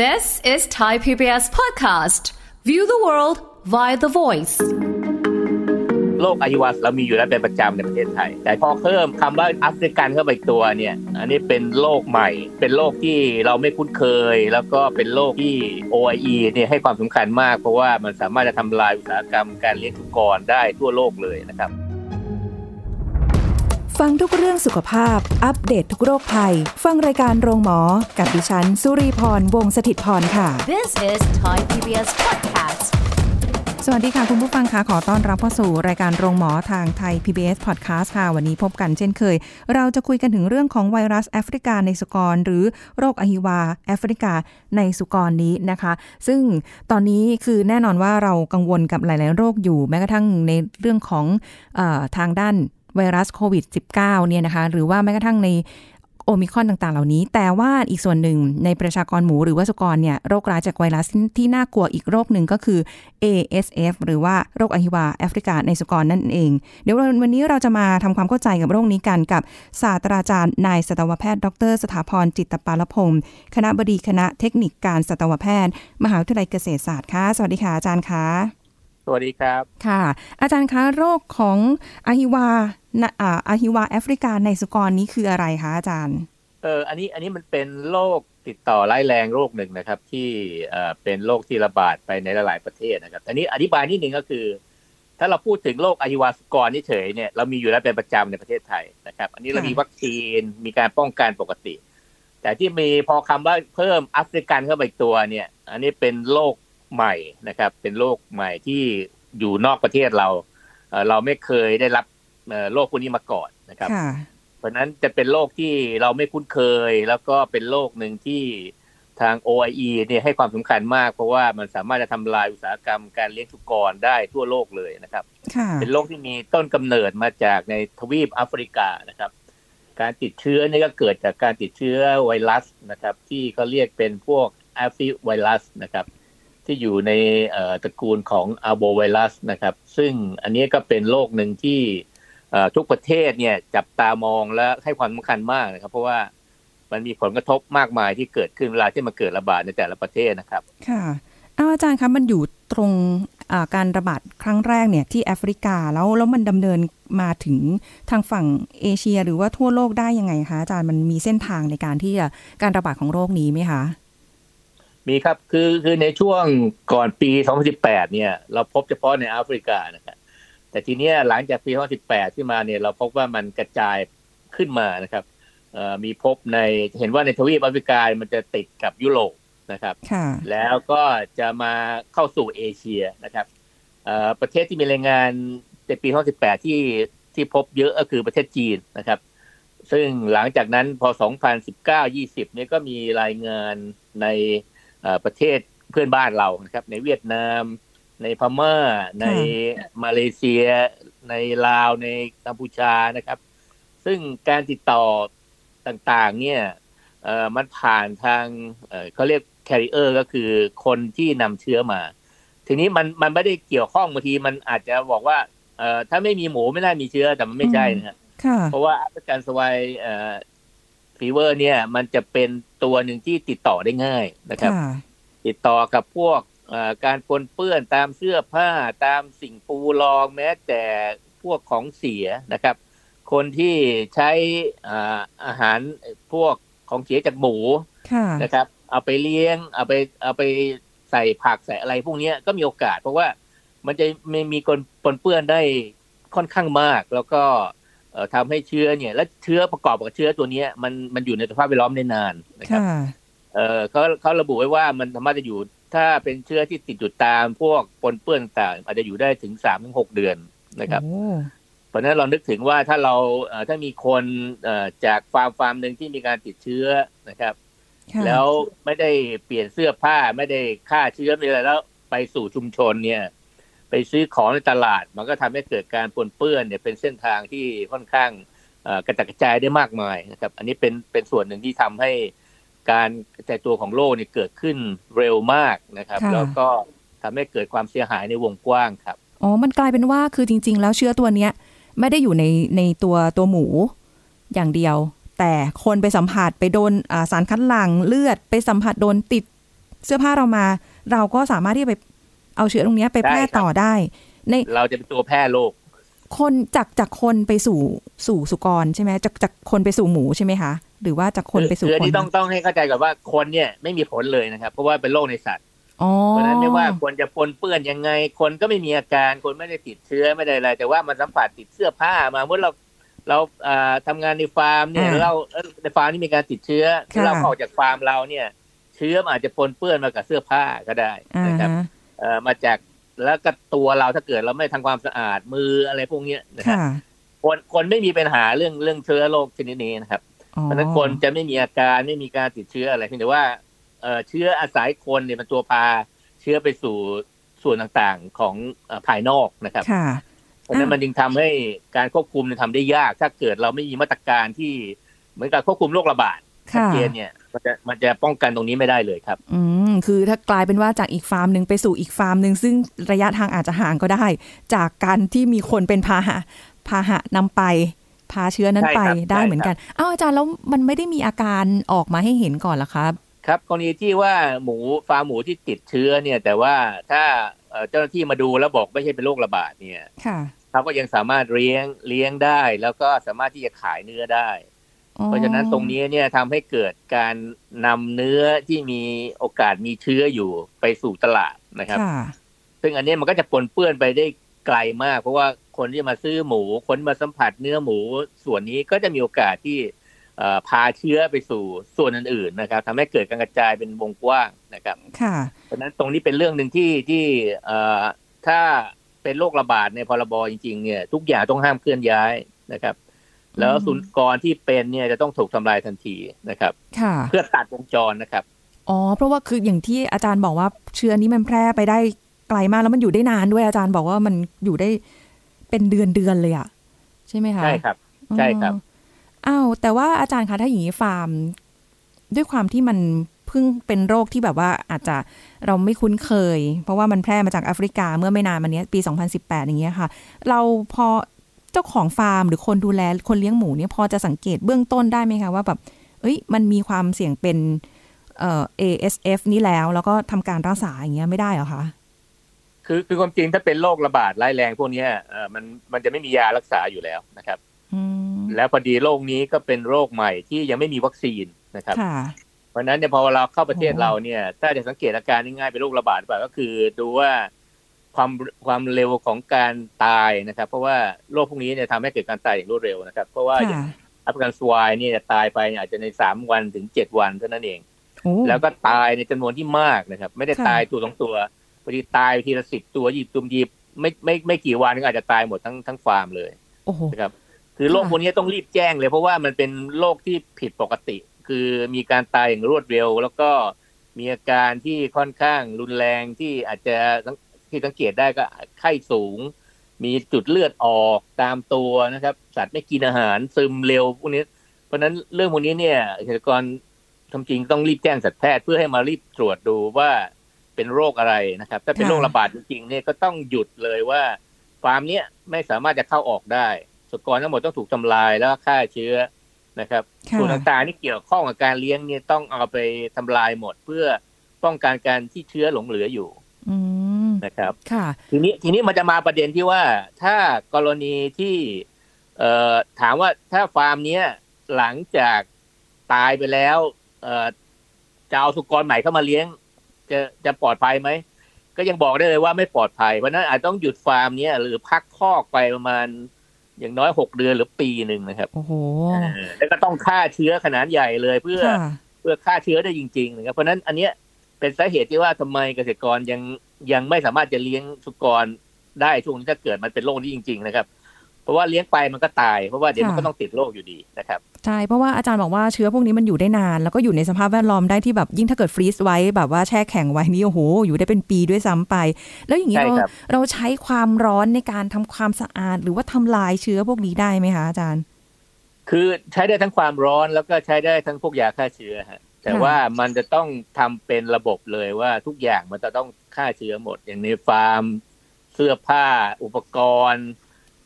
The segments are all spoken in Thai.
This is Thai PBS podcast. View the world via the voice. โรคอายุวัสเรามีอยู่แล้วเป็นประจำในประเทศไทย แต่พอเพิ่มคำว่าแอฟริกันเข้าไปตัวเนี่ย อันนี้เป็นโรคใหม่ เป็นโรคที่เราไม่คุ้นเคย แล้วก็เป็นโรคที่ OIE เนี่ยให้ความสำคัญมาก เพราะว่ามันสามารถจะทำลายอุตสาหกรรมการเลี้ยงสุกรได้ทั่วโลกเลยนะครับ ฟังทุกเรื่องสุขภาพ อัปเดตททุกโรคภัย ฟังรายการโรงหมอ กับดิฉัน สุรีพร วงศิตพรค่ะ This is Thai PBS podcast. สวัสดีค่ะ คุณผู้ฟังคะขอต้อนรับเข้าสู่รายการโรงหมอทางไทย PBS Podcast ค่ะ วันนี้พบกันเช่นเคย เราจะคุยกันถึงเรื่องของไวรัสแอฟริกาในสุกร หรือโรคอหิวาแอฟริกาในสุกรนี้นะคะ ซึ่งตอนนี้คือแน่นอนว่าเรากังวลกับหลาย ๆ โรคอยู่แม้กระทั่งในเรื่องของเออทางด้าน ไวรัสโควิด -19 เนี่ยนะคะ หรือว่าแม้กระทั่งในโอมิคอนต่างๆ เหล่านี้ แต่ว่าอีกส่วนหนึ่งในประชากรหมูหรือว่าสุกรเนี่ยโรคร้ายจากไวรัสที่น่ากลัวอีกโรคหนึ่งก็คือ ASF หรือว่าโรคอหิวาแอฟริกาในสุกรนั่นเอง เดี๋ยววันนี้เราจะมาทำความเข้าใจกับโรคนี้กันกับศาสตราจารย์นายสัตวแพทย์ ดร สถาพรจิตตปาลพงศ์คณะบดีคณะเทคนิคการสัตวแพทย์ มหาวิทยาลัยเกษตรศาสตร์ค่ะสวัสดีค่ะอาจารย์ค่ะ วัสดีครับ ค่ะ อาจารย์คะโรคของอหิวานะอ่าอหิวาแอฟริกาในสุกรนี้คืออะไรคะอาจารย์ เอออันนี้อันนี้มันเป็นโรคติดต่อร้ายแรงโรคหนึ่งนะครับ ที่เอ่อเป็นโรคที่ระบาดไปในหลายๆประเทศนะครับ อันนี้อธิบายนิดนึงก็คือ ถ้าเราพูดถึงโรคอายุวาสกรนี่เฉยเนี่ยเรามีอยู่แล้วเป็นประจำในประเทศไทยนะครับ อันนี้เราค่ะมีวัคซีนมีการป้องกันปกติ แต่ที่มีพอคำว่าเพิ่มแอฟริกันเข้าไปอีกตัวเนี่ย อันนี้เป็นโรค ใหม่นะครับ เป็นโรคใหม่ที่อยู่นอกประเทศเราเอ่อเราไม่เคยได้รับเอ่อโรคพวกนี้มาก่อนนะครับค่ะเพราะฉะนั้นจะเป็นโรคที่เราไม่คุ้นเคย แล้วก็เป็นโรคหนึ่งที่ทาง OIE เนี่ยให้ความสำคัญมาก เพราะว่ามันสามารถจะทำลายอุตสาหกรรมการเลี้ยงสุกรได้ทั่วโลกเลยนะครับค่ะเป็นโรคที่มีต้นกำเนิดมาจากในทวีปแอฟริกานะครับ การติดเชื้อนี่ก็เกิดจากการติดเชื้อไวรัสนะครับ ที่เขาเรียกเป็นพวกแอฟริไวรัสนะครับ ที่อยู่ในตระกูลของอาโบไวรัสนะครับ ซึ่งอันนี้ก็เป็นโรคหนึ่งที่ทุกประเทศเนี่ยจับตามองและให้ความสำคัญมากนะครับ เพราะว่ามันมีผลกระทบมากมายที่เกิดขึ้นเวลาที่มันเกิดระบาดในแต่ละประเทศนะครับ ค่ะอาจารย์คะมันอยู่ตรงการระบาดครั้งแรกเนี่ยที่แอฟริกาแล้วแล้วมันดำเนินมาถึงทางฝั่งเอเชีย หรือว่าทั่วโลกได้ยังไงคะอาจารย์มันมีเส้นทางในการที่จะการระบาดของโรคนี้ไหมคะ มีครับคือคือในช่วงก่อนปี 2018 เนี่ย เราพบเฉพาะในแอฟริกานะครับแต่ทีเนี้ยหลังจากปี 2018 ที่มาเนี่ยเราพบว่ามันกระจายขึ้นมานะครับเอ่อมีพบในเห็นว่าในทวีปแอฟริกามันจะติดกับยุโรปนะครับค่ะแล้วก็จะมาเข้าสู่เอเชียนะครับเอ่อประเทศที่มีรายงานในปี 2018 ที่ที่พบเยอะก็คือประเทศจีนนะครับ ซึ่งหลังจากนั้นพอ 2019-20 เนี่ยก็มีรายงานในเอ่อ ประเทศเพื่อนบ้านเรานะครับ ในเวียดนาม ในพม่า ในมาเลเซีย ในลาวในกัมพูชานะครับ ซึ่งการติดต่อต่างๆ เนี่ยเอ่อมันผ่านทางเอ่อเขาเรียก carrier ก็คือคนที่นำเชื้อมา ทีนี้มันมันไม่ได้เกี่ยวข้องบางทีมันอาจจะบอกว่าเอ่อถ้าไม่มีหมูไม่น่ามีเชื้อแต่มันไม่ใช่นะฮะค่ะเพราะว่าแอฟริกันสวาย ฟีเวอร์เนี่ยมันจะเป็นตัวหนึ่งที่ติดต่อได้ง่ายนะครับค่ะติดต่อกับพวกเอ่อการปนเปื้อนตามเสื้อผ้าตามสิ่งปูรองแม้แต่พวกของเสียนะครับ คนที่ใช้อ่าอาหารพวกของเสียจากหมูค่ะนะครับ เอาไปเลี้ยง เอาไปเอาไปใส่ผักใส่อะไรพวกเนี้ยก็มีโอกาส เพราะว่ามันจะไม่มีคนปนเปื้อนได้ค่อนข้างมาก แล้วก็เอ่อ ทำให้เชื้อเนี่ย และเชื้อประกอบกับเชื้อตัวเนี้ยมันมันอยู่ในสภาพแวดล้อมได้นานนะครับค่ะเออเขาเขาระบุไว้ว่ามันสามารถจะอยู่ถ้าเป็นเชื้อที่ติดอยู่ตามพวกปนเปื้อนต่างอาจจะอยู่ได้ถึงสามถึงหกเดือนนะครับโอ้เพราะฉะนั้นเรานึกถึงว่าถ้าเราเอ่อถ้ามีคนเอ่อจากฟาร์มฟาร์มหนึ่งที่มีการติดเชื้อนะครับค่ะแล้วไม่ได้เปลี่ยนเสื้อผ้าไม่ได้ฆ่าเชื้อไม่ได้อะไรแล้วไปสู่ชุมชนเนี่ย ไปซื้อของในตลาด มันก็ทำให้เกิดการปนเปื้อนเนี่ยเป็นเส้นทางที่ค่อนข้างเอ่อกระจัดกระจายได้มากมายนะครับ อันนี้เป็นเป็นส่วนหนึ่งที่ทำให้การกระจายตัวของโรคเนี่ยเกิดขึ้นเร็วมากนะครับค่ะแล้วก็ทำให้เกิดความเสียหายในวงกว้างครับอ๋อ มันกลายเป็นว่าคือจริง ๆ แล้วเชื้อตัวเนี้ยไม่ได้อยู่ในในตัวตัวหมูอย่างเดียว แต่คนไปสัมผัสไปโดนอ่าสารคัดหลั่งเลือดไปสัมผัสโดนติดเสื้อผ้าเรามา เราก็สามารถที่จะไป เอาเชื้อตรงเนี้ยไปแพร่ได้ครับต่อได้ ในเราจะเป็นตัวแพร่โรคคนจากจากคนไปสู่สู่สุกรใช่ไหมจากจากคนไปสู่หมูใช่ไหมคะหรือว่าจากคนไปสู่คืออัคนนี้ต้องต้องให้เข้าใจก่อนว่าคนเนี่ยไม่มีผลเลยนะครับ เพราะว่าเป็นโรคในสัตว์อ๋อเพราะฉะนั้นไม่ว่าคนจะปนเปื้อนยังไง คนก็ไม่มีอาการคนไม่ได้ติดเชื้อไม่ได้อะไร แต่ว่ามันสัมผัสติดเสื้อผ้ามาเมื่อเราเราอ่าทำงานในฟาร์มเนี่ยเราเอ่อในฟาร์มนี่มีการติดเชื้อเราออกจากฟาร์มเราเนี่ย เชื้อมันอาจจะปนเปื้อนมากับเสื้อผ้าก็ได้อ่านะครับฮะเอ่อ มาจากแล้วก็ตัวเราถ้าเกิดเราไม่ทำความสะอาดมืออะไรพวกเนี้ยนะครับค่ะคนคนไม่มีปัญหาเรื่องเรื่องเชื้อโรคชนิดนี้นะครับอ๋อเพราะฉะนั้นคนจะไม่มีอาการไม่มีการติดเชื้ออะไรเพียงแต่ว่าเอ่อเชื้ออาศัยคนเนี่ยมันตัวพาเชื้อไปสู่ส่วนต่างๆของเอ่อภายนอกนะครับค่ะเพราะฉะนั้นอ่ามัมันจึงทำให้การควบคุมเนี่ยทำได้ยาก ถ้าเกิดเราไม่มีมาตรการที่เหมือนกับควบคุมโรคระบาดชัดค่ะเจนเนี่ย มันจะมันจะป้องกันตรงนี้ไม่ได้เลยครับ อืมคือถ้ากลายเป็นว่าจากอีกฟาร์มหนึ่งไปสู่อีกฟาร์มหนึ่งซึ่งระยะทางอาจจะห่างก็ได้ จากการที่มีคนเป็นพาหะพาหะนำไปพาเชื้อนั้นใช่ไปครับได้ใช่เหมือนกันอ้าวอาจารย์แล้วมันไม่ได้มีอาการออกมาให้เห็นก่อนเหรอครับ ครับกรณีที่ว่าหมูฟาร์มหมูที่ติดเชื้อเนี่ย แต่ว่าถ้าเอ่อเจ้าหน้าที่มาดูแล้วบอกไม่ใช่เป็นโรคระบาดเนี่ยค่ะเขาก็ยังสามารถเลี้ยงเลี้ยงได้ แล้วก็สามารถที่จะขายเนื้อได้อ๋อ เพราะฉะนั้นตรงนี้เนี่ยทำให้เกิดการนำเนื้อที่มีโอกาสมีเชื้ออยู่ไปสู่ตลาดนะครับค่ะซึ่งอันนี้มันก็จะปนเปื้อนไปได้ไกลมาก เพราะว่าคนที่มาซื้อหมู คนมาสัมผัสเนื้อหมูส่วนนี้ก็จะมีโอกาสที่เอ่อพาเชื้อไปสู่ส่วนอื่นๆนะครับทำให้เกิดการกระจายเป็นวงกว้างนะครับค่ะเพราะฉะนั้นตรงนี้เป็นเรื่องหนึ่งที่ที่เอ่อถ้าเป็นโรคระบาดในพรบจริงๆเนี่ยทุกอย่างต้องห้ามเคลื่อนย้ายนะครับ แล้วอืมสุนกรที่เป็นเนี่ยจะต้องถูกทำลายทันทีนะครับค่ะเพื่อตัดวงจรนะครับ อ๋อ เพราะว่าคืออย่างที่อาจารย์บอกว่าเชื้อนี้มันแพร่ไปได้ไกลมากแล้วมันอยู่ได้นานด้วยอาจารย์บอกว่ามันอยู่ได้เป็นเดือนเดือนๆเลยอะใช่ไหมคะใช่ครับ ใช่ครับอ๋ออ้าวแต่ว่าอาจารย์คะถ้าอย่างนี้ฟาร์ม ด้วยความที่มันเพิ่งเป็นโรคที่แบบว่าอาจจะเราไม่คุ้นเคย เพราะว่ามันแพร่มาจากแอฟริกาเมื่อไม่นานมาเนี้ยปี 2018 อย่างเงี้ยค่ะ เราพอ เจ้าของฟาร์มหรือคนดูแลคนเลี้ยงหมูเนี่ยพอจะสังเกตเบื้องต้นได้ไหมคะว่าแบบเอ้ยมันมีความเสี่ยงเป็นเอ่อ ASF นี่แล้ว แล้วก็ทำการรักษาอย่างเงี้ยไม่ได้เหรอคะคือคือความจริงถ้าเป็นโรคระบาดร้ายแรงพวกเนี้ยเอ่อมันมันจะไม่มียารักษาอยู่แล้วนะครับอืมแล้วพอดีโรคนี้ก็เป็นโรคใหม่ที่ยังไม่มีวัคซีนนะครับค่ะเพราะฉะนั้นเนี่ยพอเราเข้าประเทศโอ้เราเนี่ย ถ้าจะสังเกตอาการง่ายๆเป็นโรคระบาดหรือเปล่าก็คือดูว่า ความความเร็วของการตายนะครับ เพราะว่าโรคพวกนี้เนี่ยทำให้เกิดการตายอย่างรวดเร็วนะครับ เพราะว่าอย่างค่ะแอฟริกันสวายเนี่ยตายไปอาจจะในสามวันถึงเจ็ดวันเท่านั้นเองโอ้แล้วก็ตายในจำนวนที่มากนะครับ ไม่ได้ค่ะตายตัวสองตัวพอดีตายทีละสิบตัวหยิบตุมหยิบไม่ไม่ไม่กี่วันก็อาจจะตายหมดทั้งทั้งฟาร์มเลยโอ้โหนะครับคือโรคค่ะพวกนี้ต้องรีบแจ้งเลยเพราะว่ามันเป็นโรคที่ผิดปกติ คือมีการตายอย่างรวดเร็ว แล้วก็มีอาการที่ค่อนข้างรุนแรงที่อาจจะ ที่สังเกตได้ก็ไข้สูง มีจุดเลือดออกตามตัวนะครับ สัตว์ไม่กินอาหารซึมเร็วพวกนี้ เพราะฉะนั้นเรื่องพวกนี้เนี่ยเกษตรกรทำจริงต้องรีบแจ้งสัตวแพทย์เพื่อให้มารีบตรวจดูว่าเป็นโรคอะไรนะครับ ถ้าเป็นค่ะโรคระบาดจริงๆเนี่ยก็ต้องหยุดเลยว่าฟาร์มเนี้ยไม่สามารถจะเข้าออกได้สุกรทั้งหมดต้องถูกทำลายแล้วก็ฆ่าเชื้อนะครับค่ะส่วนต่างๆที่เกี่ยวข้องกับการเลี้ยงเนี่ยต้องเอาไปทำลายหมดเพื่อป้องกันการที่เชื้อหลงเหลืออยู่ อืม นะครับค่ะทีนี้ทีนี้มันจะมาประเด็นที่ว่าถ้ากรณีที่เอ่อถามว่าถ้าฟาร์มเนี้ยหลังจากตายไปแล้ว เอ่อจะเอาสุกรใหม่เข้ามาเลี้ยง จะจะปลอดภัยไหมก็ยังบอกได้เลยว่าไม่ปลอดภัยเพราะฉะนั้นอาจต้องหยุดฟาร์มเนี้ยหรือพักคอกไปประมาณอย่างน้อยหกเดือนหรือปีหนึ่งนะครับ โอ้โหเออแล้วก็ต้องฆ่าเชื้อขนาดใหญ่เลยเพื่อค่ะเพื่อฆ่าเชื้อได้จริงๆนะครับเพราะฉะนั้นอันเนี้ยเป็นสาเหตุที่ว่าทำไมเกษตรกรยัง ยังไม่สามารถจะเลี้ยงสุกรได้ช่วงนี้ถ้าเกิดมันเป็นโรคนี้จริง ๆ นะครับ เพราะว่าเลี้ยงไปมันก็ตาย เพราะว่าเดี๋ยวมันค่ะก็ต้องติดโรคอยู่ดีนะครับใช่เพราะว่าอาจารย์บอกว่าเชื้อพวกนี้มันอยู่ได้นาน แล้วก็อยู่ในสภาพแวดล้อมได้ที่แบบยิ่งถ้าเกิดฟรีซไว้แบบว่าแช่แข็งไว้นี่โอ้โห อยู่ได้เป็นปีด้วยซ้ำไป แล้วอย่างนี้ใช่เราครับเราใช้ความร้อนในการทำความสะอาด หรือว่าทำลายเชื้อพวกนี้ได้ไหมคะอาจารย์ คือใช้ได้ทั้งความร้อนแล้วก็ใช้ได้ทั้งพวกยาฆ่าเชื้อฮะ แต่ค่ะว่ามันจะต้องทำเป็นระบบเลยว่าทุกอย่างมันจะต้องฆ่าเชื้อหมด อย่างในฟาร์ม เสื้อผ้า อุปกรณ์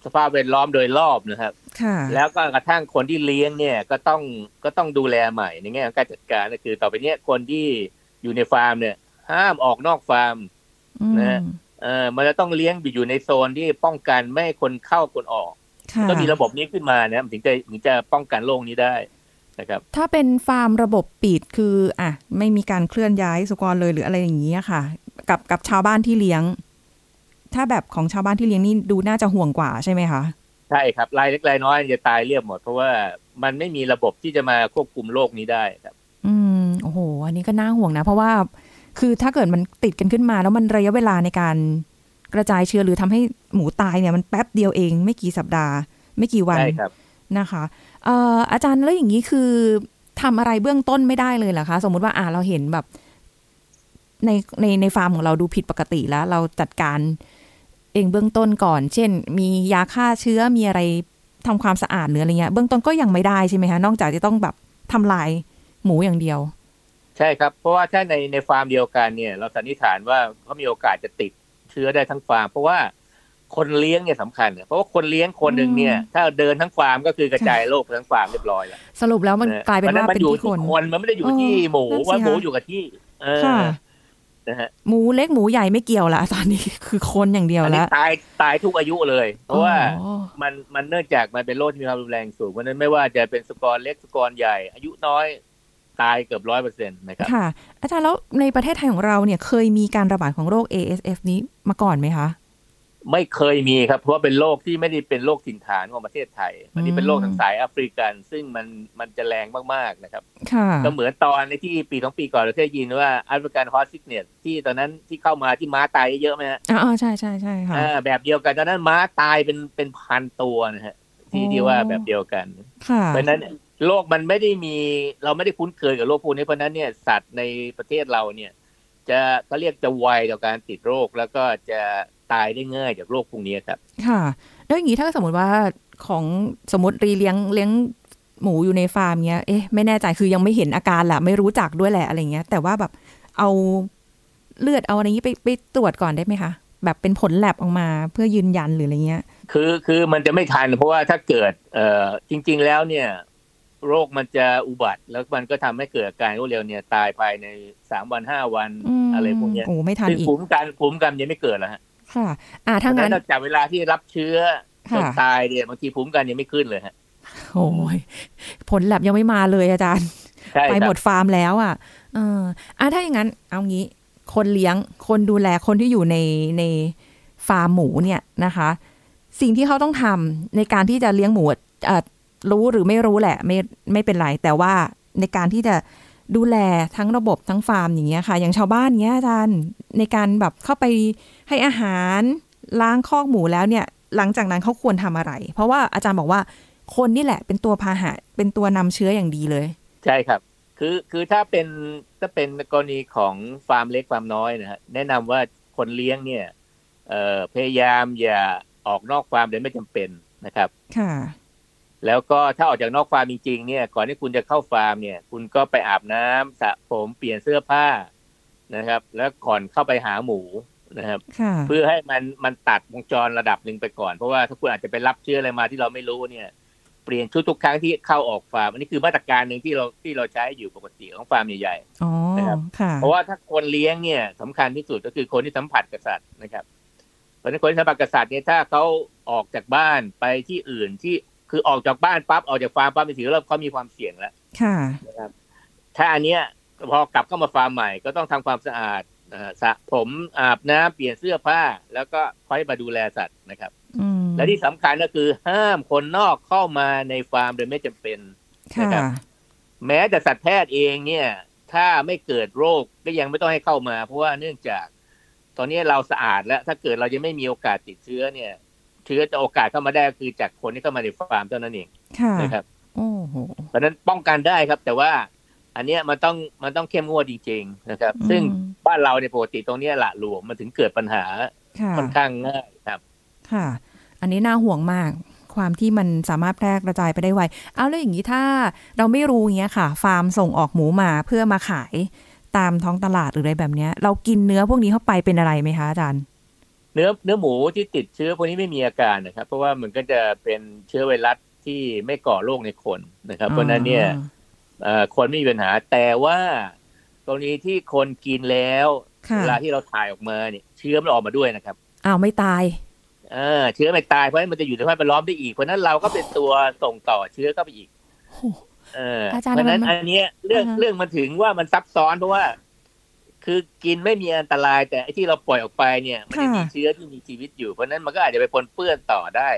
สภาพแวดล้อมโดยรอบนะครับค่ะแล้วก็กระทั่งคนที่เลี้ยงเนี่ยก็ต้องก็ต้องดูแลใหม่ในแง่ของการจัดการก็คือต่อไปเนี้ยคนที่อยู่ในฟาร์มเนี่ย ห้ามออกนอกฟาร์มอืมนะฮะเออมันจะต้องเลี้ยงอยู่ในโซนที่ป้องกันไม่ให้คนเข้าคนออกค่ะก็มีระบบนี้ขึ้นมานะมันถึงจะถึงจะป้องกันโรคนี้ได้ นะครับถ้าเป็นฟาร์มระบบปิดคืออะไม่มีการเคลื่อนย้ายสุกรเลยหรืออะไรอย่างนี้ยค่ะ กับกับชาวบ้านที่เลี้ยง ถ้าแบบของชาวบ้านที่เลี้ยงนี่ดูน่าจะห่วงกว่าใช่ไหมคะใช่ครับรายเล็กรายน้อยจะตายเรียบหมด เพราะว่ามันไม่มีระบบที่จะมาควบคุมโรคนี้ได้ครับ อืมโอ้โห อันนี้ก็น่าห่วงนะ เพราะว่าคือถ้าเกิดมันติดกันขึ้นมาแล้วมันระยะเวลาในการกระจายเชื้อหรือทำให้หมูตายเนี่ยมันแป๊บเดียวเอง ไม่กี่สัปดาห์ ไม่กี่วันใช่ครับนะคะเอาจารย์แล้วอย่างนี้คือทำอะไรเบื้องต้นไม่ได้เลยเหรอคะ สมมติว่าอ่าเราเห็นแบบ ในในในฟาร์มของเราดูผิดปกติแล้ว เราจัดการเองเบื้องต้นก่อน เช่น มียาฆ่าเชื้อมีอะไรทำความสะอาดหรืออะไรเงี้ยเบื้องต้นก็ยังไม่ได้ใช่ไหมคะนอกจากจะต้องแบบทำลายหมูอย่างเดียว ใช่ครับ เพราะว่าถ้าในในฟาร์มเดียวกันเนี่ย เราสันนิษฐานว่าเขามีโอกาสจะติดเชื้อได้ทั้งฟาร์มเพราะว่า คนเลี้ยงเนี่ยสำคัญเนี่ยเพราะว่าคนเลี้ยงคนหนึ่งเนี่ย ถ้าเดินทั้งฟาร์มก็คือกระจายโรคไปทั้งฟาร์มเรียบร้อยแล้วสรุปแล้วมันกลายเป็นว่าพระฉะเป็นอยู่ที่ที่คนคนมันไม่ได้อยู่ที่หมูเออนั่นสิว่าหมูคะอยู่กับที่ เออค่ะนะฮะหมูเล็กหมูใหญ่ไม่เกี่ยวละตอนนี้คือคนอย่างเดียวอันนี้แล้วตายตายทุกอายุเลย เพราะว่าอ๋อมันมันเนื่องจากมันเป็นโรคที่มีความรุนแรงสูงเพราะฉะนั้นไม่ว่าจะเป็นสกอร์เล็กสกอร์ใหญ่ อายุน้อยตายเกือบร้อยเปอร์เซ็นต์นะครับค่ะอาจารย์แล้วในประเทศไทยของเราเนี่ยเคยมีการระบาดของโรค ASF นี้มาก่อนไหมคะ ไม่เคยมีครับ เพราะว่าเป็นโรคที่ไม่ได้เป็นโรคถิ่นฐานของประเทศไทย อันนี้เป็นโรคทางสายแอฟริกัน ซึ่งมันมันจะแรงมากๆนะครับค่ะก็เหมือนตอนในที่ปีสองปีก่อนเราเคยยินว่า African horse sickness ที่ตอนนั้นที่เข้ามาที่ม้าตายเยอะไหมฮะอ๋อใช่ใช่ใช่ค่ะอ่าแบบเดียวกันตอนนั้นม้าตายเป็นเป็นพันตัวนะฮะที่โอ้ที่ว่าแบบเดียวกันค่ะเพราะฉะนั้นโรคมันไม่ได้มีเราไม่ได้คุ้นเคยกับโรคพวกนี้เพราะฉะนั้นเนี่ยสัตว์ในประเทศเราเนี่ย จะเขาเรียกจะไวต่อการติดโรค แล้วก็จะตายได้ง่ายจากโรคพวกนี้ครับ ค่ะ แล้วอย่างนี้ถ้าสมมติว่าของสมมติรีเลี้ยงเลี้ยงหมูอยู่ในฟาร์มเนี้ย เอ๊ะ ไม่แน่ใจคือยังไม่เห็นอาการแหละไม่รู้จักด้วยแหละอะไรเงี้ย แต่ว่าแบบเอาเลือดเอาอะไรนี้ไปไปตรวจก่อนได้ไหมคะ แบบเป็นผลแลบออกมาเพื่อยืนยันหรืออะไรเงี้ย คือคือมันจะไม่ทันเพราะว่าถ้าเกิดเอ่อจริง ๆ แล้วเนี่ย โรคมันจะอุบัติ แล้วมันก็ทำให้เกิดอาการรวดเร็วเนี่ยตายภายในสามวันห้าวันมอะไรพวกเนี้ยโอ้ไม่ทันซึ่งอีกภูมิกันภูมิกันยังไม่เกิดแล้วฮะค่ะ อ่าเพถ้าราะฉะงั้นั้นนจากเวลาที่รับเชื้อจนค่ะตายเนี่ยบางทีภูมิกันยังไม่ขึ้นเลยฮะโอ้ยผลแลบยังไม่มาเลยอาจารย์ใช่ไปคหมรับดฟาร์มแล้วอะเอออะถ้าอย่างนั้น เอางี้ คนเลี้ยงคนดูแลคนที่อยู่ในในฟาร์มหมูเนี่ยนะคะ สิ่งที่เขาต้องทำในการที่จะเลี้ยงหมูเอ่อ รู้หรือไม่รู้แหละ ไม่ไม่เป็นไร แต่ว่าในการที่จะดูแลทั้งระบบทั้งฟาร์มอย่างเงี้ยค่ะ อย่างชาวบ้านเงี้ยอาจารย์ในการแบบเข้าไปให้อาหารล้างคอกหมูแล้วเนี่ย หลังจากนั้นเขาควรทำอะไร เพราะว่าอาจารย์บอกว่าคนนี่แหละ เป็นตัวพาหะเป็นตัวนำเชื้ออย่างดีเลย ใช่ครับ คือคือถ้าเป็นถ้าเป็นกรณีของฟาร์มเล็กฟาร์มน้อยนะฮะแนะนำว่าคนเลี้ยงเนี่ยเอ่อพยายามอย่าออกนอกฟาร์มโดยไม่จำเป็นนะครับ ค่ะ แล้วก็ถ้าออกจากนอกฟาร์มจริงๆเนี่ยก่อนที่คุณจะเข้าฟาร์มเนี่ย คุณก็ไปอาบน้ำสระผมเปลี่ยนเสื้อผ้านะครับ แล้วก่อนเข้าไปหาหมูนะครับค่ะเพื่อให้มันมันตัดวงจรระดับหนึ่งไปก่อน เพราะว่าถ้าคุณอาจจะไปรับเชื้ออะไรมาที่เราไม่รู้เนี่ยเปลี่ยนชุดทุกครั้งที่เข้าออกฟาร์มอันนี้คือมาตรการหนึ่งที่เราที่เราใช้อยู่ปกติของฟาร์มใหญ่อ๋อนะครับค่ะๆเพราะว่าถ้าคนเลี้ยงเนี่ยสำคัญที่สุดก็คือคนที่สัมผัสกับสัตว์นะครับเพราะฉะนั้นคนที่สัมผัสกับสัตว์เนี่ยถ้าเขาออกจากบ้านไปที่อื่นที่ คือออกจากบ้านปั๊บออกจากฟาร์มปั๊บเป็นสิ่งที่เราเขามีความเสี่ยงแล้วค่ะนะครับ ถ้าอันเนี้ยพอกลับเข้ามาฟาร์มใหม่ก็ต้องทำความสะอาดเอ่อสระผมอาบน้ำเปลี่ยนเสื้อผ้า แล้วก็ค่อยมาดูแลสัตว์นะครับอืมและที่สำคัญก็คือห้ามคนนอกเข้ามาในฟาร์มโดยไม่จำเป็นค่ะนะครับแม้แต่สัตวแพทย์เองเนี่ย ถ้าไม่เกิดโรคก็ยังไม่ต้องให้เข้ามา เพราะว่าเนื่องจาก ตอนนี้เราสะอาดแล้ว ถ้าเกิดเราจะไม่มีโอกาสติดเชื้อเนี่ย เชื้อจะโอกาสเข้ามาได้ก็คือจากคนที่เข้ามาในฟาร์มเท่านั้นเองค่ะนะครับโอ้โหเพราะฉะนั้นป้องกันได้ครับ แต่ว่าอันเนี้ยมันต้องมันต้องเข้มงวดจริงๆนะครับ ซึ่งอืมบ้านเราในยปกติตรงเนี้ยละหลวมมันถึงเกิดปัญหาค่ะค่อนข้างง่ายครับ ค่ะ อันนี้น่าห่วงมาก ความที่มันสามารถแพร่กระจายไปได้ไวเอาแล้วอย่างนี้ถ้าเราไม่รู้อย่างเงี้ยค่ะ ฟาร์มส่งออกหมูมาเพื่อมาขายตามท้องตลาดหรืออะไรแบบเนี้ย เรากินเนื้อพวกนี้เข้าไปเป็นอะไรไหมคะอาจารย์ เนื้อเนื้อหมูที่ติดเชื้อพวกนี้ไม่มีอาการนะครับ เพราะว่ามันก็จะเป็นเชื้อไวรัสที่ไม่ก่อโรคในคนนะครับ เพราะฉะนั้นเนี่ยเอ่อคนไม่มีปัญหาแต่ว่ากรณีที่คนกินแล้วค่ะเวลาที่เราถ่ายออกมาเนี่ยเชื้อมันออกมาด้วยนะครับอ้าวไม่ตายเออเชื้อไม่ตายเพราะฉะนั้นมันจะอยู่ในสภาพแวดล้อมได้อีกเพราะฉะนั้นเราก็เป็นตัวส่งต่อเชื้อเข้าไปอีกโอ้โหเอออาจารย์เพราะฉะนั้นมันอันเนี้ยเรื่องอ่าฮะเรื่องมันถึงว่ามันซับซ้อนเพราะว่า คือกินไม่มีอันตราย แต่ไอ้ที่เราปล่อยออกไปเนี่ยมันยังมีเชื้อที่มีชีวิตอยู่เพราะฉะนั้นมันก็อาจจะไปปนเปื้อนต่อได้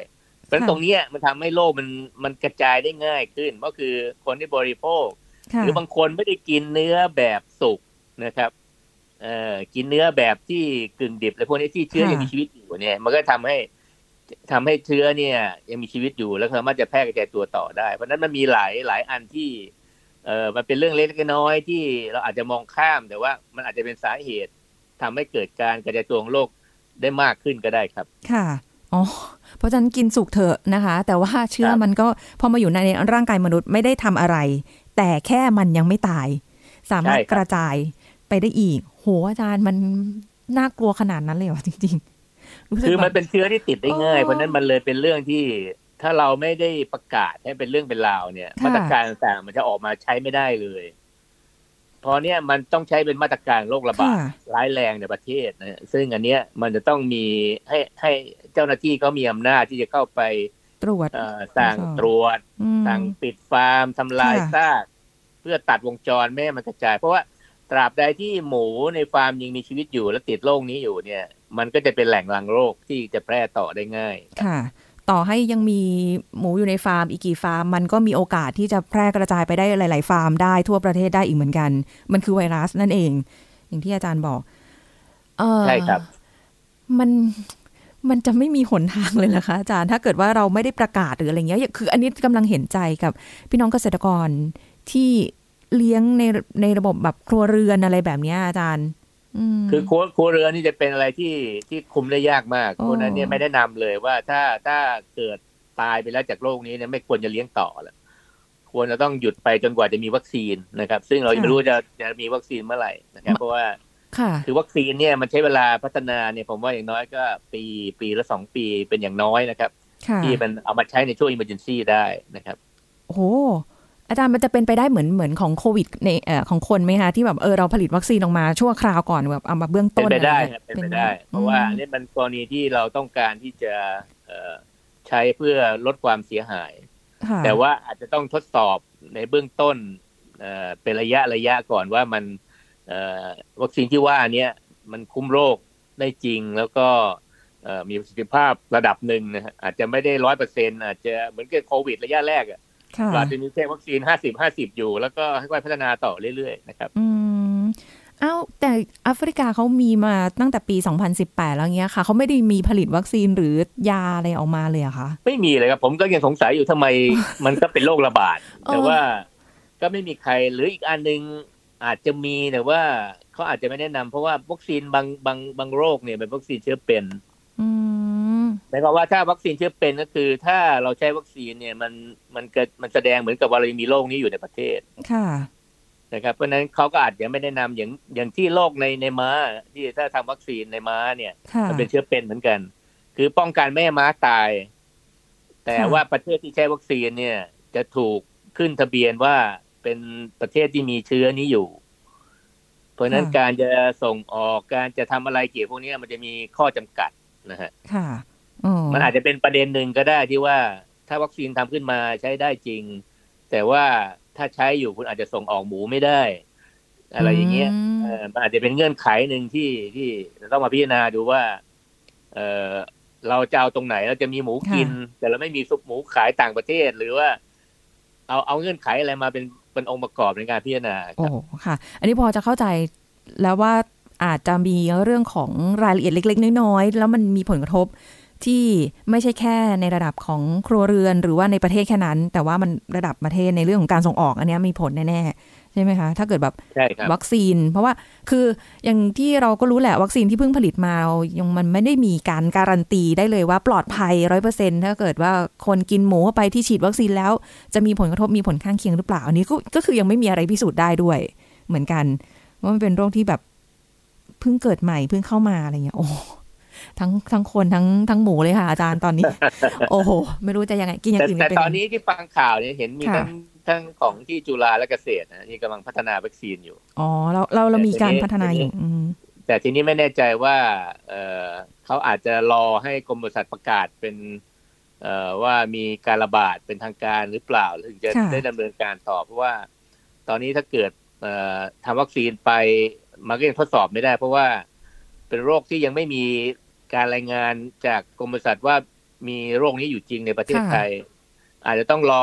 เพราะฉะนั้นตรงเนี้ยมันทำให้โรคมันมันกระจายได้ง่ายขึ้น ก็คือคนที่บริโภคค่ะหรือบางคนไม่ได้กินเนื้อแบบสุกนะครับเอ่อกินเนื้อแบบที่กึ่งดิบและพวกนี้ที่เชื้อค่ะยังมีชีวิตอยู่เนี่ย มันก็ทำให้ทำให้เชื้อเนี่ย ยังมีชีวิตอยู่แล้วสามารถจะแพร่กระจายตัวต่อได้ เพราะฉะนั้นมันมีหลายหลายอันที่ เอ่อมันเป็นเรื่องเล็กๆน้อยๆที่เราอาจจะมองข้ามแต่ว่ามันอาจจะเป็นสาเหตุทำให้เกิดการกระจายตัวของโรคได้มากขึ้นก็ได้ครับ ค่ะ อ๋อ เพราะฉะนั้นกินสุกเถอะนะคะ แต่ว่าเชื้อครับมันก็พอมาอยู่ในร่างกายมนุษย์ไม่ได้ทำอะไร แต่แค่มันยังไม่ตาย สามารถกระจายไปได้อีก โหอาจารย์มันน่ากลัวขนาดนั้นเลยเหรอจริงๆรู้สึกคือมันแบบเป็นเชื้อที่ติดได้ง่ายอ๋อเพราะฉะนั้นมันเลยเป็นเรื่องที่ ถ้าเราไม่ได้ประกาศให้เป็นเรื่องเป็นราวเนี่ยค่ะมาตรการต่างๆมันจะออกมาใช้ไม่ได้เลยเพราะเนี่ยมันต้องใช้เป็นมาตรการโรคระบาดค่ะร้ายแรงในประเทศนะซึ่งอันเนี้ยมันจะต้องมีให้ให้เจ้าหน้าที่เขามีอำนาจที่จะเข้าไปตรวจเอ่อสั่งตรวจสอบตรวจอืมสั่งปิดฟาร์มทำลายค่ะซากเพื่อตัดวงจรไม่ให้มันกระจาย เพราะว่าตราบใดที่หมูในฟาร์มยังมีชีวิตอยู่และติดโรคนี้อยู่เนี่ย มันก็จะเป็นแหล่งรังโรคที่จะแพร่ต่อได้ง่ายค่ะ ต่อให้ยังมีหมูอยู่ในฟาร์มอีกกี่ฟาร์ม มันก็มีโอกาสที่จะแพร่กระจายไปได้หลาย ๆ ฟาร์มได้ทั่วประเทศได้อีกเหมือนกัน มันคือไวรัสนั่นเอง อย่างที่อาจารย์บอกเออใช่ครับ มันมันจะไม่มีหนทางเลยนะคะอาจารย์ถ้าเกิดว่าเราไม่ได้ประกาศหรืออะไรเงี้ยคืออันนี้กำลังเห็นใจกับพี่น้องเกษตรกรที่เลี้ยงในในระบบแบบครัวเรือนอะไรแบบเนี้ยอาจารย์อืม คือครัวครัวเรือนนี่จะเป็นอะไรที่ที่คุมได้ยากมากอ๋อเพราะฉะนั้นเนี่ยไม่แนะนำเลยว่าถ้าถ้าเกิดตายไปแล้วจากโรคนี้เนี่ยไม่ควรจะเลี้ยงต่อแล้วควรจะต้องหยุดไปจนกว่าจะมีวัคซีนนะครับ ซึ่งเรายังไม่รู้จะจะมีวัคซีนเมื่อไหร่นะครับเพราะว่าค่ะคือวัคซีนเนี่ยมันใช้เวลาพัฒนาเนี่ยผมว่าอย่างน้อยก็ปีปีละสองปีเป็นอย่างน้อยนะครับค่ะที่มันเอามาใช้ในช่วง emergency ได้นะครับโอ้โห อาจารย์มันจะเป็นไปได้เหมือนเหมือนของโควิดในเอ่อของคนไหมคะที่แบบเออเราผลิตวัคซีนออกมาชั่วคราวก่อนแบบเอามาเบื้องเป็นต้นไปได้อะครรับงี้ยเป็นไปได้ เพราะว่าอันนี้มันกรณีที่เราต้องการที่จะเอ่อใช้เพื่อลดความเสียหายค่ะแต่ว่าอาจจะต้องทดสอบในเบื้องต้นเอ่อเป็นระยะระยะก่อนว่ามันเอ่อวัคซีนที่ว่าเนี้ยมันคุ้มโรคได้จริงแล้วก็เอ่อมีประสิทธิภาพระดับหนึ่งนะฮะอาจจะไม่ได้ร้อยเปอร์เซ็นอาจจะเหมือนกับโควิด ระยะแรกอะค่ะ เราจะมีแค่วัคซีนห้าสิบห้าสิบอยู่ แล้วก็ค่อยๆพัฒนาต่อเรื่อยๆนะครับ อืมอ้าวแต่แอฟริกาเขามีมาตั้งแต่ปี 2018 แล้วเงี้ยค่ะ เขาไม่ได้มีผลิตวัคซีนหรือยาอะไรออกมาเลยเหรอะคะไม่มีเลยครับ ผมก็ยังสงสัยอยู่ทำไมมันก็เป็นโรคระบาดเออแต่ว่าก็ไม่มีใครหรืออีกอันหนึ่งอาจจะมีแต่ว่าเขาอาจจะไม่แนะนำเพราะว่าวัคซีนบางบางบางโรคเนี่ยเป็นวัคซีนเชื้อเป็น อืม หมายความว่าถ้าวัคซีนเชื้อเป็นก็คือ ถ้าเราใช้วัคซีนเนี่ยมันมันเกิดมันแสดงเหมือนกับว่าเรามีโรคนี้อยู่ในประเทศค่ะนะครับ เพราะฉะนั้นเขาก็อาจจะไม่แนะนำอย่างอย่างที่โรคในในม้า ที่ถ้าทำวัคซีนในม้าเนี่ยค่ะมันเป็นเชื้อเป็นเหมือนกัน คือป้องกันไม่ให้ม้าตาย แต่ค่ะว่าประเทศที่ใช้วัคซีนเนี่ย จะถูกขึ้นทะเบียนว่าเป็นประเทศที่มีเชื้อนี้อยู่ เพราะฉะนั้นการจะส่งออกการจะทำอะไรเกี่ยวกับพวกนี้มันจะมีข้อจำกัดนะฮะค่ะอ๋อ มันอาจจะเป็นประเด็นหนึ่งก็ได้ที่ว่าถ้าวัคซีนทำขึ้นมาใช้ได้จริง แต่ว่าถ้าใช้อยู่คุณอาจจะส่งออกหมูไม่ได้ อะไรอย่างเงี้ยมเออมันอาจจะเป็นเงื่อนไขหนึ่งที่ที่จะต้องมาพิจารณาดูว่า เออเราจะเอาตรงไหนเราจะมีหมูกิน แต่เราไม่มีซุปหมูขายต่างประเทศหรือว่า เอาเอาเงื่อนไขอะไรมาเป็นเป็นองค์ประกอบในการพิจารณาคโอ้รับค่ะ อันนี้พอจะเข้าใจแล้วว่าอาจจะมีเรื่องของรายละเอียดเล็ก ๆ น้อยๆแล้วมันมีผลกระทบ ที่ไม่ใช่แค่ในระดับของครัวเรือนหรือว่าในประเทศแค่นั้น แต่ว่ามันระดับประเทศในเรื่องของการส่งออกอันเนี้ยมีผลแน่ๆใช่ไหมคะ ถ้าเกิดแบบใช่ครับวัคซีน เพราะว่าคืออย่างที่เราก็รู้แหละวัคซีนที่เพิ่งผลิตมาเรายังมันไม่ได้มีการการันตีได้เลยว่าปลอดภัยร้อยเปอร์เซ็นถ้าเกิดว่าคนกินหมูเข้าไปที่ฉีดวัคซีนแล้ว จะมีผลกระทบมีผลข้างเคียงหรือเปล่าอันนี้ก็ก็คือยังไม่มีอะไรพิสูจน์ได้ด้วย เหมือนกันว่ามันเป็นโรคที่แบบเพิ่งเกิดใหม่เพิ่งเข้ามาอะไรเงี้ยโอ้ ทั้งทั้งคนทั้งทั้งหมูเลยค่ะอาจารย์ตอนนี้ โอ้โห ไม่รู้จะยังไงกินอย่างแต่อื่นแต่เป็นตอนนี้ที่ฟังข่าวเนี่ยเห็นมีค่ะทั้งทั้งของที่จุฬาและเกษตรนะที่กำลังพัฒนาวัคซีนอยู่ อ๋อเราเราเรามีการแต่ทีนี้พัฒนาอยู่อืมแต่ทีนี้ไม่แน่ใจว่าเอ่อเขาอาจจะรอให้กรมบริษัทประกาศเป็นเอ่อว่ามีการระบาดเป็นทางการหรือเปล่าถึงจะค่ะได้ดำเนินการต่อเพราะว่า ตอนนี้ถ้าเกิดเอ่อทำวัคซีนไปมันก็ยังทดสอบไม่ได้ เพราะว่าเป็นโรคที่ยังไม่มี การรายงานจากกรมบริษัทว่ามีโรคนี้อยู่จริงในประเทศไทย อาจจะต้องรอ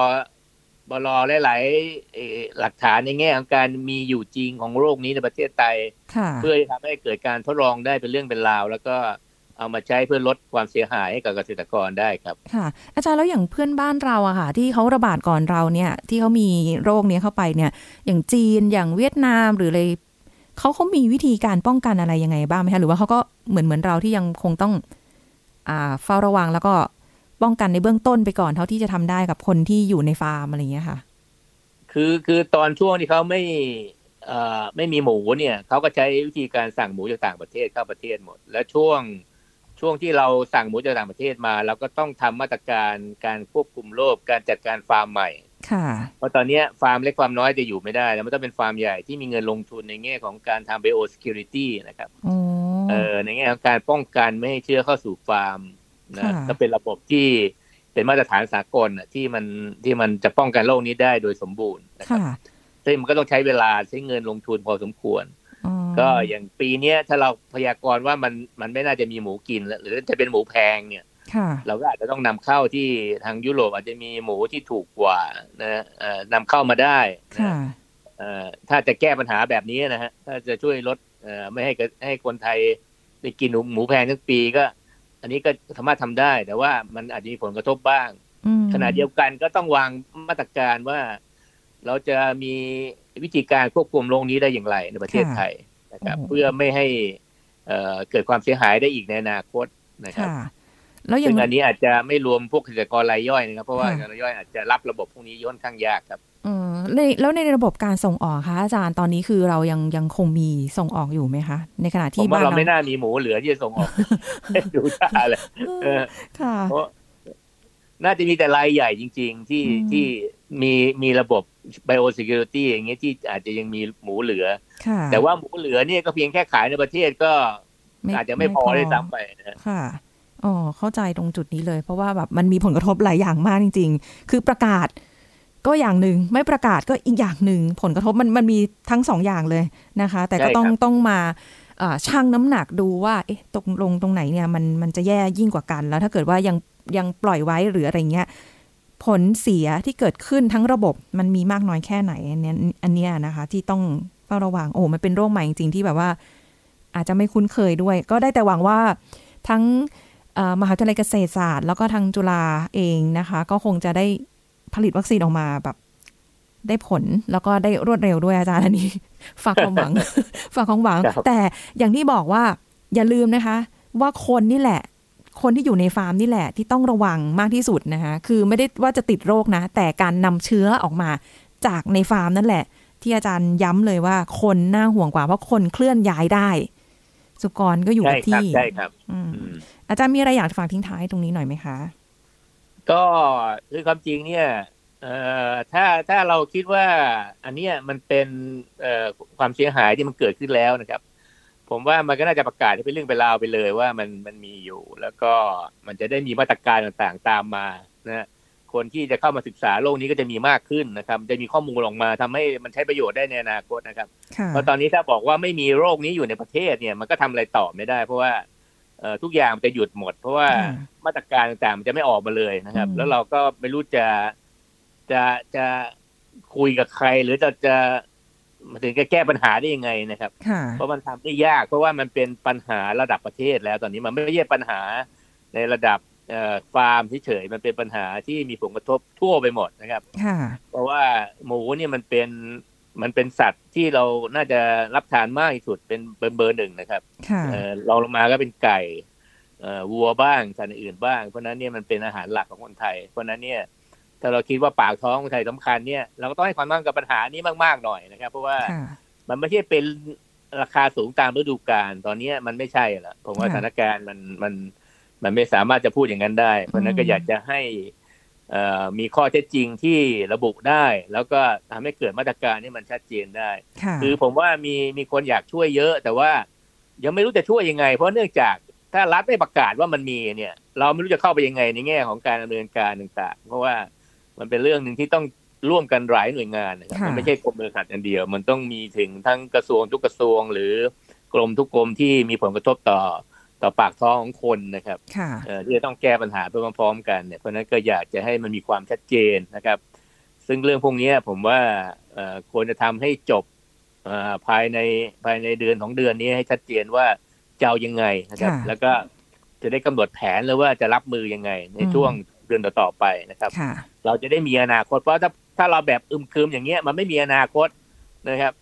บรอหลายๆเอ่อหลักฐานในแง่ของการมีอยู่จริงของโรคนี้ในประเทศไทยค่ะเพื่อที่ทำให้เกิดการทดลองได้เป็นเรื่องเป็นราว แล้วก็เอามาใช้เพื่อลดความเสียหายให้กับเกษตรกรได้ครับ ค่ะ อาจารย์แล้วอย่างเพื่อนบ้านเราอะค่ะ ที่เขาระบาดก่อนเราเนี่ย ที่เขามีโรคเนี้ยเข้าไปเนี่ย อย่างจีนอย่างเวียดนามหรืออะไร เขาเขามีวิธีการป้องกันอะไรยังไงบ้างไหมคะหรือว่าเขาก็เหมือนเหมือนเราที่ยังคงต้องอ่าเฝ้าระวังแล้วก็ป้องกันในเบื้องต้นไปก่อนเท่าที่จะทำได้กับคนที่อยู่ในฟาร์มอะไรอย่างเงี้ยค่ะ คือคือตอนช่วงที่เขาไม่เอ่อไม่มีหมูเนี่ยเขาก็ใช้วิธีการสั่งหมูจากต่างประเทศเข้าประเทศหมด และช่วงช่วงที่เราสั่งหมูจากต่างประเทศมาเราก็ต้องทำมาตรการการควบคุมโรคการจัดการฟาร์มใหม่ เพราะตอนเนี้ยฟาร์มเล็กฟาร์มน้อยจะอยู่ไม่ได้ แล้วมันต้องเป็นฟาร์มใหญ่ที่มีเงินลงทุนในแง่ของการทำ bio security นะครับโอ้เออในแง่ของการป้องกันไม่ให้เชื้อเข้าสู่ฟาร์มนะค่ะก็เป็นระบบที่เป็นมาตรฐานสากลน่ะที่มันที่มันจะป้องกันโรคนี้ได้โดยสมบูรณ์นะครับค่ะซึ่งมันก็ต้องใช้เวลาใช้เงินลงทุนพอสมควรอ๋อก็อย่างปีเนี้ยถ้าเราพยากรณ์ว่ามันมันไม่น่าจะมีหมูกินแล้วหรือจะเป็นหมูแพงเนี่ยค่ะ เราก็อาจจะต้องนำเข้าที่ทางยุโรปอาจจะมีหมูที่ถูกกว่านะเอ่อนำเข้ามาได้นะค่ะเอ่อถ้าจะแก้ปัญหาแบบนี้นะฮะถ้าจะช่วยลดเอ่อไม่ให้เกิดให้คนไทยได้กินหมูหมูแพงทั้งปีก็ อันนี้ก็สามารถทำได้ แต่ว่ามันอาจจะมีผลกระทบบ้างอืมขณะเดียวกันก็ต้องวางมาตรการว่า เราจะมีวิธีการควบคุมโรคนี้ได้อย่างไรในประเทศไทยนะครับ เพื่อไม่ให้เอ่อเกิดความเสียหายได้อีกในอนาคตนะครับค่ะ แล้วอย่าซึ่งงอันนี้อาจจะไม่รวมพวกเกษตรกรรายย่อยนะครับเพราะว่าค่ะเกษตรกรรายย่อยอาจจะรับระบบพวกนี้ย่อนข้างยากครับเออในแล้วในระบบการส่งออกคะอาจารย์ตอนนี้คือเรายังยังคงมีส่งออกอยู่ไหมคะ ในขณะผที่มว่าบ้านเราเราไม่น่ามีหมูเหลือที่จะส่งออกดูท่าเลยเออค่ะเพราะน่าจะมีแต่รายใหญ่จริง ๆ ที่อืมที่มีมีระบบ biosecurity อย่างเงี้ยที่อาจจะยังมีหมูเหลือค่ะแต่ว่าหมูเหลือเนี่ยก็เพียงแค่ขายในประเทศก็อาจจะไม่พอได้ซ้ำไปนะค่ะ อ๋อเข้าใจตรงจุดนี้เลย เพราะว่าแบบมันมีผลกระทบหลายอย่างมากจริง ๆ คือประกาศก็อย่างหนึ่งไม่ประกาศก็อีกอย่างหนึ่งผลกระทบมันมันมีทั้งสองอย่างเลยนะคะ แต่ก็ต้องต้องมาเอ่อชั่งน้ำหนักดูว่าเอ๊ะตรงลงตรงไหนเนี่ยมันมันจะแย่ยิ่งกว่ากัน แล้วถ้าเกิดว่ายังยังปล่อยไว้หรืออะไรเงี้ยผลเสียที่เกิดขึ้นทั้งระบบมันมีมากน้อยแค่ไหนอันเนี้ยอันเนี้ยนะคะ ที่ต้องเฝ้าระวังโอ้มันเป็นโรคใหม่จริงๆที่แบบว่า อาจจะไม่คุ้นเคยด้วย ก็ได้แต่หวังว่าทั้งเอ่อ มหาวิทยาลัยเกษตรศาสตร์ แล้วก็ทางจุฬาเองนะคะ ก็คงจะได้ผลิตวัคซีนออกมาแบบ ได้ผลแล้วก็ได้รวดเร็วด้วยอาจารย์อันนี้ ฝากความหวัง ฝากความหวังครับแต่อย่างที่บอกว่าอย่าลืมนะคะ ว่าคนนี่แหละ คนที่อยู่ในฟาร์มนี่แหละ ที่ต้องระวังมากที่สุดนะคะคือไม่ได้ว่าจะติดโรคนะ แต่การนำเชื้อออกมาจากในฟาร์มนั่นแหละ ที่อาจารย์ย้ำเลยว่าคนน่าห่วงกว่าเพราะคนเคลื่อนย้ายได้ สุกรก็อยู่ใช่กับครับที่ใช่ครับอืมอืมอาจารย์มีอะไรอยากจะฝากทิ้งท้ายตรงนี้หน่อยไหมคะ ก็คือความจริงเนี่ยเอ่อถ้าถ้าเราคิดว่าอันเนี้ยมันเป็นเอ่อความเสียหายที่มันเกิดขึ้นแล้วนะครับ ผมว่ามันก็น่าจะประกาศให้เป็นเรื่องเป็นราวไปเลยว่ามันมันมีอยู่ แล้วก็มันจะได้มีมาตรการต่างๆตามมานะ คนที่จะเข้ามาศึกษาโลกนี้ก็จะมีมากขึ้นนะครับ จะมีข้อมูลออกมาทำให้มันใช้ประโยชน์ได้ในอนาคตนะครับค่ะเพราะตอนนี้ถ้าบอกว่าไม่มีโรคนี้อยู่ในประเทศเนี่ยมันก็ทำอะไรต่อไม่ได้ เพราะว่าเอ่อทุกอย่างมันจะหยุดหมด เพราะว่าค่ะมาตรการต่างๆมันจะไม่ออกมาเลยนะครับอืมแล้วเราก็ไม่รู้จะจะจะคุยกับใคร หรือจะจะมาถึงจะแก้ปัญหาได้ยังไงนะครับค่ะเพราะมันทำได้ยาก เพราะว่ามันเป็นปัญหาระดับประเทศแล้วตอนนี้มันไม่ใช่ปัญหาในระดับเอ่อ ฟาร์มเฉยๆมันเป็นปัญหาที่มีผลกระทบทั่วไปหมดนะครับค่ะเพราะว่าหมูเนี่ยมันเป็นมันเป็นสัตว์ที่เราน่าจะรับทานมากที่สุดเป็นเบอร์เบอร์หนึ่งนะครับค่ะเอ่อรองลงมาก็เป็นไก่เอ่อวัวบ้างสัตว์อื่นบ้าง เพราะฉะนั้นเนี่ยมันเป็นอาหารหลักของคนไทย เพราะฉะนั้นเนี่ยถ้าเราคิดว่าปากท้องคนไทยสำคัญเนี่ยเราก็ต้องให้ความสำคัญกับปัญหานี้มากๆหน่อยนะครับ เพราะว่าค่ะมันไม่ใช่เป็นราคาสูงตามฤดูกาลตอนนี้มันไม่ใช่ละผมว่าค่ะสถานการณ์มันมันมั นไม่สามารถจะพูดอย่างนั้นได้ เพราะฉะนั้นก็อืมอยากจะให้เอ่อมีข้อเท็จจริงที่ระบุได้ แล้วก็ทำให้เกิดมาตรการที่มันชัดเจนได้ค่ะคือผมว่ามีมีคนอยากช่วยเยอะ แต่ว่ายังไม่รู้จะช่วยยังไง เพราะเนื่องจากถ้ารัฐไม่ประกาศว่ามันมีเนี่ย เราไม่รู้จะเข้าไปยังไงในแง่ของการดำเนินการต่างๆ เพราะว่ามันเป็นเรื่องหนึ่งที่ต้องร่วมกันหลายหน่วยงานนะครับค่ะมันไม่ใช่กรมบริษัทอย่างเดียว มันต้องมีถึงทั้งกระทรวงทุกกระทรวง หรือกรมทุกกรมที่มีผลกระทบต่อ ต่อปากท้องของคนนะครับค่ะเอ่อที่จะต้องแก้ปัญหาไปพร้อมๆกันเนี่ยเพราะฉะนั้นก็อยากจะให้มันมีความชัดเจนนะครับ ซึ่งเรื่องพวกนี้ผมว่าเอ่อควรจะทำให้จบเอ่อภายในภายในเดือนของเดือนนี้ให้ชัดเจนว่าจะเอายังไงนะครับค่ะแล้วก็จะได้กำหนดแผนเลยว่าจะรับมือยังไง ในอืมช่วงเดือนต่อๆไปนะครับค่ะเราจะได้มีอนาคตเพราะถ้าถ้าเราแบบอึมครึมอย่างเงี้ยมันไม่มีอนาคตนะครับ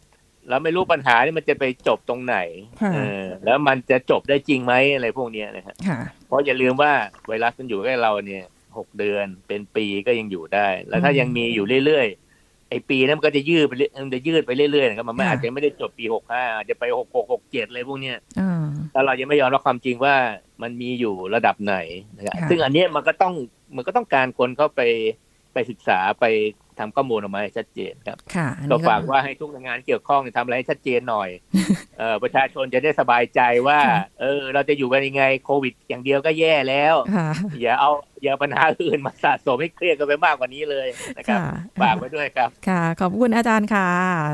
เราไม่รู้ปัญหานี่มันจะไปจบตรงไหนค่ะเออแล้วมันจะจบได้จริงไหมอะไรพวกเนี้ยนะครับค่ะเพราะอย่าลืมว่าไวรัสมันอยู่ใกล้เราเนี่ยหกเดือนเป็นปีก็ยังอยู่ได้ แล้วถ้าอืมยังมีอยู่เรื่อยๆไอ้ปีนั้นมันก็จะยืดไปเรื่อยมันจะยืดไปเรื่อยๆนะครับมันไม่ค่ะอาจจะไม่ได้จบปีหกห้าอาจจะไปหกหกหกเจ็ดเลยพวกเนี้ยอ่าถ้าเรายังไม่ยอมรับความจริงว่ามันมีอยู่ระดับไหนนะครับค่ะซึ่งอันเนี้ยมันก็ต้องมันก็ต้องการคนเข้าไปไปศึกษาไป ทำข้อมูลออกมาให้ชัดเจนครับค่ะอันก็นี้ฝากว่าให้ทุกหน่วยงานที่เกี่ยวข้องเนี่ยทำอะไรให้ชัดเจนหน่อยเออประชาชนจะได้สบายใจว่าค่ะเออ เราจะอยู่กันยังไงโควิด อย่างเดียวก็แย่แล้วค่ะอย่าเอาอย่าเอาปัญหาอื่นมาสะสมให้เครียดกันไปมากกว่านี้เลยนะครับค่ะฝากไว้ด้วยครับค่ะ ขอบคุณอาจารย์ค่ะ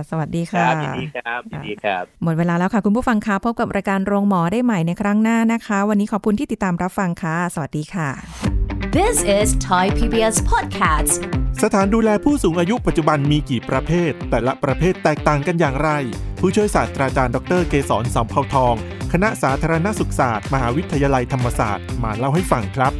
สวัสดีคค่ะรับยินดีครับยินดีครับ หมดเวลาแล้วค่ะ คุณผู้ฟังคะพบกับรายการโรงหมอได้ใหม่ในครั้งหน้านะคะ วันนี้ขอบคุณที่ติดตามรับฟังค่ะ สวัสดีค่ะ This is Thai PBS Podcast สถานดูแลผู้สูงอายุปัจจุบันมีกี่ประเภท แต่ละประเภทแตกต่างกันอย่างไร ผู้ช่วยศาสตราจารย์ดรเกษรสัมเภาทอง คณะสาธารณสุขศาสตร์ มหาวิทยาลัยธรรมศาสตร์มาเล่าให้ฟังครับ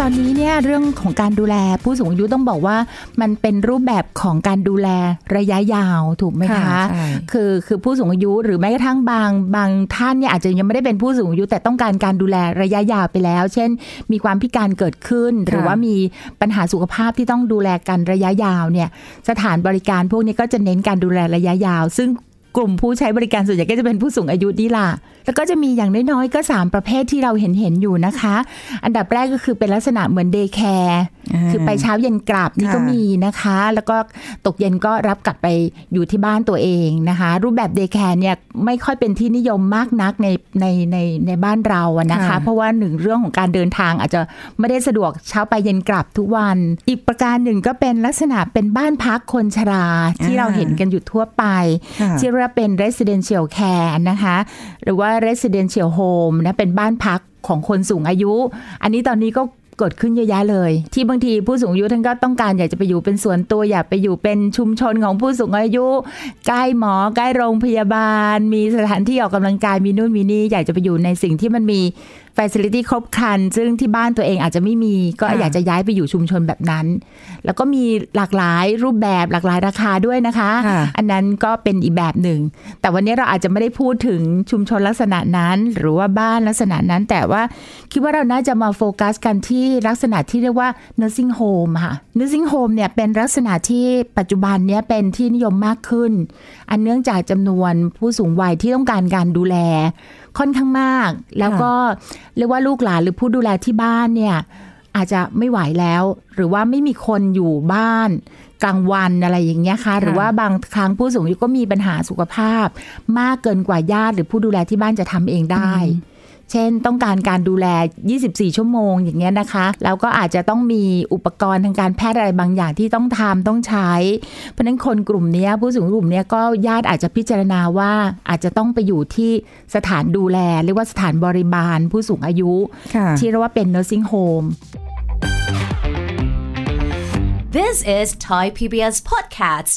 ตอนนี้เนี่ยเรื่องของการดูแลผู้สูงอายุต้องบอกว่ามันเป็นรูปแบบของการดูแลระยะยาวถูกไหมคะใช่คือคือผู้สูงอายุหรือแม้กระทั่งบางบางท่านเนี่ยอาจจะยังไม่ได้เป็นผู้สูงอายุแต่ต้องการการดูแลระยะยาวไปแล้ว เช่น มีความพิการเกิดขึ้น หรือว่ามีปัญหาสุขภาพที่ต้องดูแลกันระยะยาวเนี่ยสถานบริการพวกนี้ก็จะเน้นการดูแลระยะยาว ซึ่ง กลุ่มผู้ใช้บริการส่วนใหญ่ก็จะเป็นผู้สูงอายุนี่ล่ะ แล้วก็จะมีอย่างน้อยๆก็ 3 ประเภทที่เราเห็นเห็นๆอยู่นะคะ อันดับแรกก็คือเป็นลักษณะเหมือน day care คือไปเช้าเย็นกลับนี่ค่ะก็มีนะคะ แล้วก็ตกเย็นก็รับกลับไปอยู่ที่บ้านตัวเองนะคะ รูปแบบ day care เนี่ยไม่ค่อยเป็นที่นิยมมากนักในในในในบ้านเราอะนะคะค่ะเพราะว่าหนึ่งเรื่องของการเดินทางอาจจะไม่ได้สะดวกเช้าไปเย็นกลับทุกวัน อีกประการหนึ่งก็เป็นลักษณะเป็นบ้านพักคนชราที่เราเห็นกันอยู่ทั่วไปค่ะที่เรียกว่าเป็น residential care นะคะ หรือว่า residential home นะเป็นบ้านพักของคนสูงอายุ อันนี้ตอนนี้ก็เกิดขึ้นเยอะแยะเลย ที่บางทีผู้สูงอายุท่านก็ต้องการอยากจะไปอยู่เป็นส่วนตัวอยากไปอยู่เป็นชุมชนของผู้สูงอายุ ใกล้หมอใกล้โรงพยาบาล มีสถานที่ออกกำลังกายมีนู่นมีนี่อยากจะไปอยู่ในสิ่งที่มันมี ฟ c i l i t y ครบครัน ซึ่งที่บ้านตัวเองอาจจะไม่มี ก็ค่ะอยากจะย้ายไปอยู่ชุมชนแบบนั้น แล้วก็มีหลากหลายรูปแบบหลากหลายราคาด้วยนะคะค่ะอันนั้นก็เป็นอีกแบบหนึ่ง แต่วันนี้เราอาจจะไม่ได้พูดถึงชุมชนลักษณะนั้น หรือว่าบ้านลักษณะนั้น แต่ว่าคิดว่าเราน่าจะมาโฟกัสกันที่ลักษณะที่เรียกว่า nursing home ค่ะ nursing home เนี่ยเป็นลักษณะที่ปัจจุบันเนี้ยเป็นที่นิยมมากขึ้น อันเนื่องจากจำนวนผู้สูงวัยที่ต้องการการดูแล ค่อนข้างมาก แล้วก็เรียกว่าลูกหลานหรือผู้ดูแลที่บ้านเนี่ยอาจจะไม่ไหวแล้ว หรือว่าไม่มีคนอยู่บ้านกลางวันอะไรอย่างเงี้ยค่ะ หรือว่าบางครั้งผู้สูงอายุก็มีปัญหาสุขภาพ มากเกินกว่าญาติหรือผู้ดูแลที่บ้านจะทำเองได้ เช่น ต้องการการดูแล 24 ชั่วโมงอย่างเงี้ยนะคะแล้วก็อาจจะต้องมีอุปกรณ์ทางการแพทย์อะไรบางอย่างที่ต้องทำต้องใช้ เพราะฉะนั้นคนกลุ่มเนี้ยผู้สูงอายุกลุ่มเนี้ยก็ญาติอาจจะพิจารณาว่าอาจจะต้องไปอยู่ที่สถานดูแลเรียกว่าสถานบริบาลผู้สูงอายุค่ะที่เรียกว่าเป็น nursing home This is Thai PBS Podcast